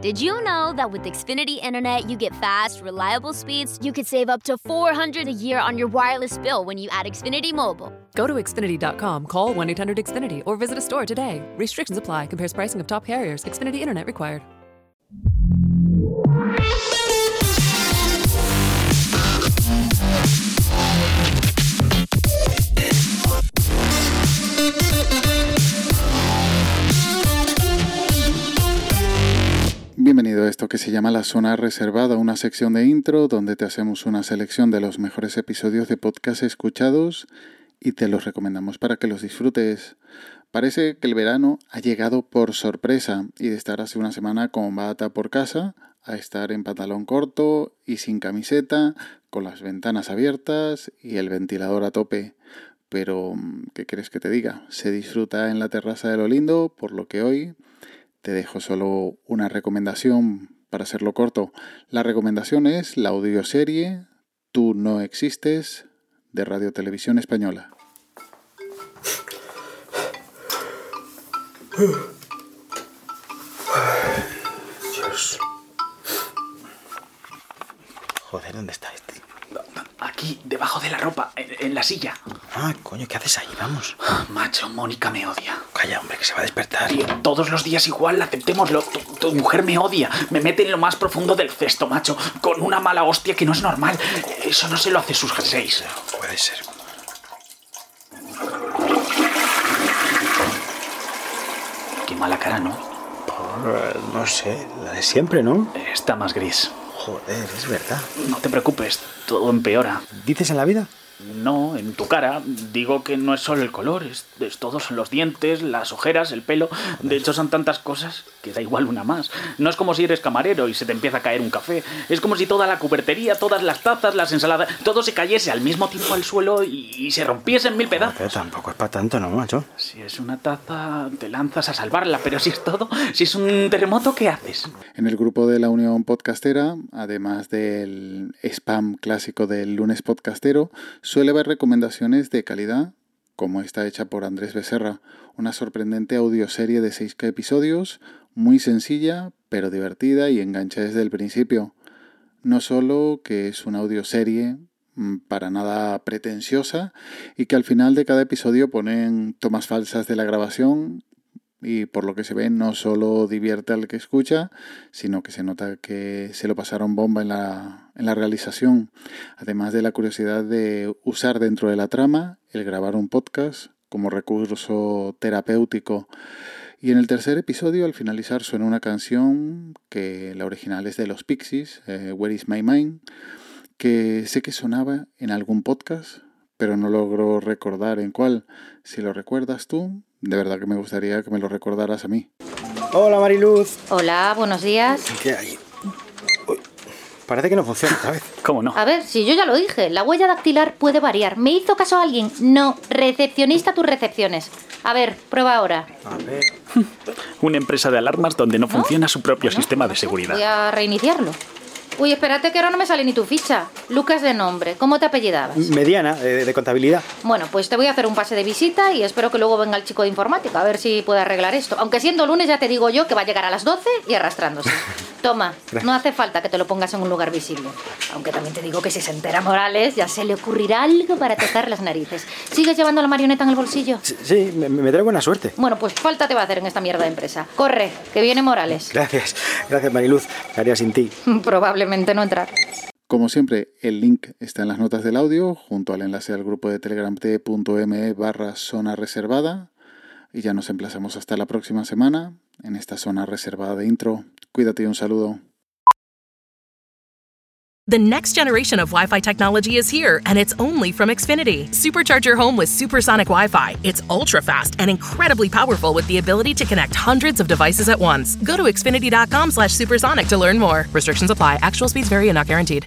Did you know that with Xfinity Internet, you get fast, reliable speeds? You could save up to $400 a year on your wireless bill when you add Xfinity Mobile. Go to Xfinity.com, call 1 800 Xfinity, or visit a store today. Restrictions apply, compares pricing of top carriers, Xfinity Internet required. Bienvenido a esto que se llama La Zona Reservada, una sección de intro donde te hacemos una selección de los mejores episodios de podcast escuchados y te los recomendamos para que los disfrutes. Parece que el verano ha llegado por sorpresa y de estar hace una semana con bata por casa a estar en pantalón corto y sin camiseta, con las ventanas abiertas y el ventilador a tope. Pero, ¿qué quieres que te diga? Se disfruta en la terraza de lo lindo, por lo que hoy te dejo solo una recomendación para hacerlo corto. La recomendación es la audioserie Tú no existes de Radio Televisión Española. Dios. Joder, ¿dónde está este? Aquí, debajo de la ropa, en, en la silla. Ah, coño, ¿qué haces ahí? Vamos. Macho, Mónica me odia. Calla, hombre, que se va a despertar. Tío, todos los días igual, aceptémoslo. Tu, tu mujer me odia. Me mete en lo más profundo del cesto, macho. Con una mala hostia que no es normal. Eso no se lo hace sus jerseys. Puede ser. Qué mala cara, ¿no? Por, no sé, la de siempre, ¿no? Está más gris. Joder, es verdad. No te preocupes, todo empeora. ¿Dices en la vida? No, en tu cara. Digo que no es solo el color, es, es todo son los dientes, las ojeras, el pelo. De hecho, son tantas cosas que da igual una más. No es como si eres camarero y se te empieza a caer un café. Es como si toda la cubertería, todas las tazas, las ensaladas, todo se cayese al mismo tiempo al suelo y, y se rompiese en mil pedazos. Tampoco es para tanto, ¿no, macho? Si es una taza, te lanzas a salvarla, pero si es todo, si es un terremoto, ¿qué haces? En el grupo de la Unión Podcastera, además del spam clásico del lunes podcastero, suele haber recomendaciones de calidad, como esta hecha por Andrés Becerra, una sorprendente audioserie de seis episodios, muy sencilla, pero divertida y engancha desde el principio. No solo que es una audioserie mm, para nada pretenciosa y que al final de cada episodio ponen tomas falsas de la grabación y por lo que se ve no solo divierte al que escucha, sino que se nota que se lo pasaron bomba en la, en la realización, además de la curiosidad de usar dentro de la trama el grabar un podcast como recurso terapéutico. Y en el tercer episodio, al finalizar, suena una canción que la original es de los Pixies, eh, Where is My Mind, que sé que sonaba en algún podcast, pero no logro recordar en cuál. Si lo recuerdas tú, de verdad que me gustaría que me lo recordaras a mí. Hola, Mariluz. Hola, buenos días. ¿Qué hay? Uy, parece que no funciona esta vez. ¿Cómo no? A ver, si yo ya lo dije, la huella dactilar puede variar. ¿Me hizo caso alguien? No, recepcionista tus recepciones. A ver, prueba ahora. A ver. Una empresa de alarmas donde no funciona su propio sistema de Voy seguridad. a reiniciarlo. Uy, espérate que ahora no me sale ni tu ficha. Lucas de nombre, ¿cómo te apellidabas? Mediana, de, de contabilidad. Bueno, pues te voy a hacer un pase de visita y espero que luego venga el chico de informática a ver si puede arreglar esto. Aunque siendo lunes ya te digo yo que va a llegar a las 12 y arrastrándose. Toma, no hace falta que te lo pongas en un lugar visible. Aunque también te digo que si se entera Morales ya se le ocurrirá algo para tocar las narices. ¿Sigues llevando la marioneta en el bolsillo? Sí, sí, me, me trae buena suerte. Bueno, pues falta te va a hacer en esta mierda de empresa. Corre, que viene Morales. Gracias, gracias, Mariluz. ¿Qué haría sin ti? Probablemente no entrar. Como siempre, el link está en las notas del audio, junto al enlace al grupo de telegram t.me barra zona reservada. Y ya nos emplazamos hasta la próxima semana en esta zona reservada de intro. Cuídate y un saludo. The next generation of Wi Fi technology is here, and it's only from Xfinity. Supercharge your home with supersonic Wi Fi. It's ultra fast and incredibly powerful with the ability to connect hundreds of devices at once. Go to xfinity.com slash supersonic to learn more. Restrictions apply. Actual speeds vary and not guaranteed.